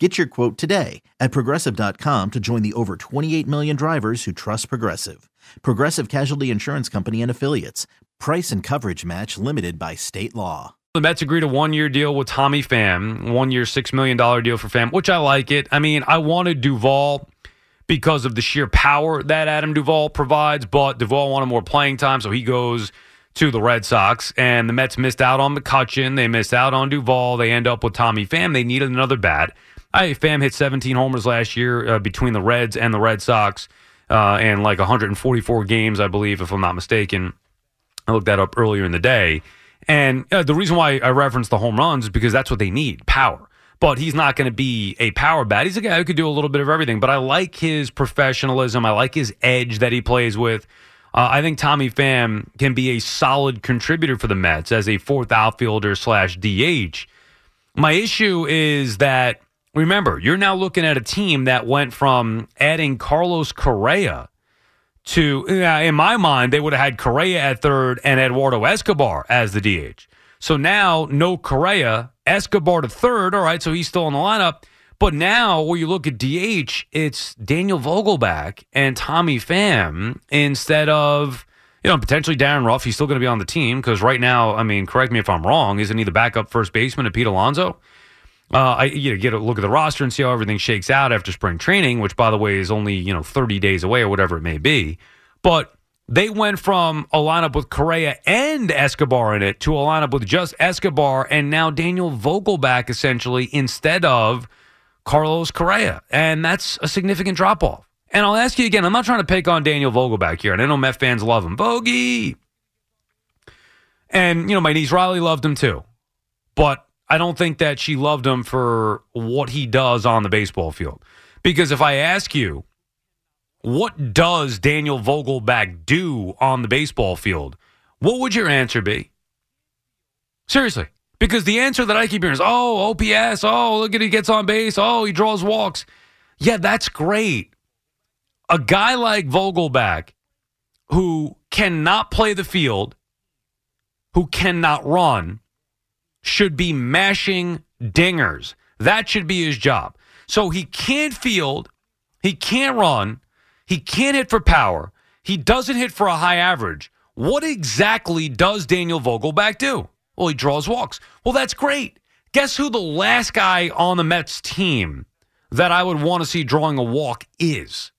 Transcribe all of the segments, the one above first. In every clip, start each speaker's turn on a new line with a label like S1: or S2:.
S1: Get your quote today at progressive.com to join the over 28 million drivers who trust Progressive. Progressive Casualty Insurance Company and Affiliates. Price and coverage match limited by state law.
S2: The Mets agreed a one year deal with Tommy Pham, one year, $6 million deal for Pham, which I like it. I mean, I wanted Duvall because of the sheer power that Adam Duvall provides, but Duvall wanted more playing time, so he goes to the Red Sox. And the Mets missed out on McCutchen. They missed out on Duvall. They end up with Tommy Pham. They needed another bat. I Pham hit 17 homers last year uh, between the Reds and the Red Sox, uh, and like 144 games, I believe, if I'm not mistaken. I looked that up earlier in the day, and uh, the reason why I referenced the home runs is because that's what they need power. But he's not going to be a power bat. He's a guy who could do a little bit of everything. But I like his professionalism. I like his edge that he plays with. Uh, I think Tommy Pham can be a solid contributor for the Mets as a fourth outfielder slash DH. My issue is that remember, you're now looking at a team that went from adding Carlos Correa to, in my mind, they would have had Correa at third and Eduardo Escobar as the DH. So now, no Correa, Escobar to third. All right, so he's still in the lineup. But now, when you look at DH, it's Daniel Vogelbach and Tommy Pham instead of, you know, potentially Darin Ruf. He's still going to be on the team because right now, I mean, correct me if I'm wrong, isn't he the backup first baseman to Pete Alonso? Uh, I you know get a look at the roster and see how everything shakes out after spring training, which by the way is only you know 30 days away or whatever it may be. But they went from a lineup with Correa and Escobar in it to a lineup with just Escobar and now Daniel Vogelbach essentially instead of Carlos Correa, and that's a significant drop off. And I'll ask you again, I'm not trying to pick on Daniel Vogelbach here, and I know Met fans love him, Vogie. And you know my niece Riley loved him too, but I don't think that she loved him for what he does on the baseball field. Because if I ask you, what does Daniel Vogelbach do on the baseball field? What would your answer be? Seriously. Because the answer that I keep hearing is, oh, OPS, oh, look at he gets on base, oh, he draws walks. Yeah, that's great. A guy like Vogelbach, who cannot play the field, who cannot run, should be mashing dingers. That should be his job. So he can't field, he can't run, he can't hit for power, he doesn't hit for a high average. What exactly does Daniel Vogelbach do? Well, he draws walks. Well, that's great. Guess who the last guy on the Mets team that I would want to see drawing a walk is?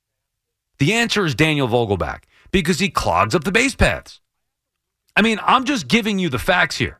S2: The answer is Daniel Vogelbach because he clogs up the base paths. I mean, I'm just giving you the facts here.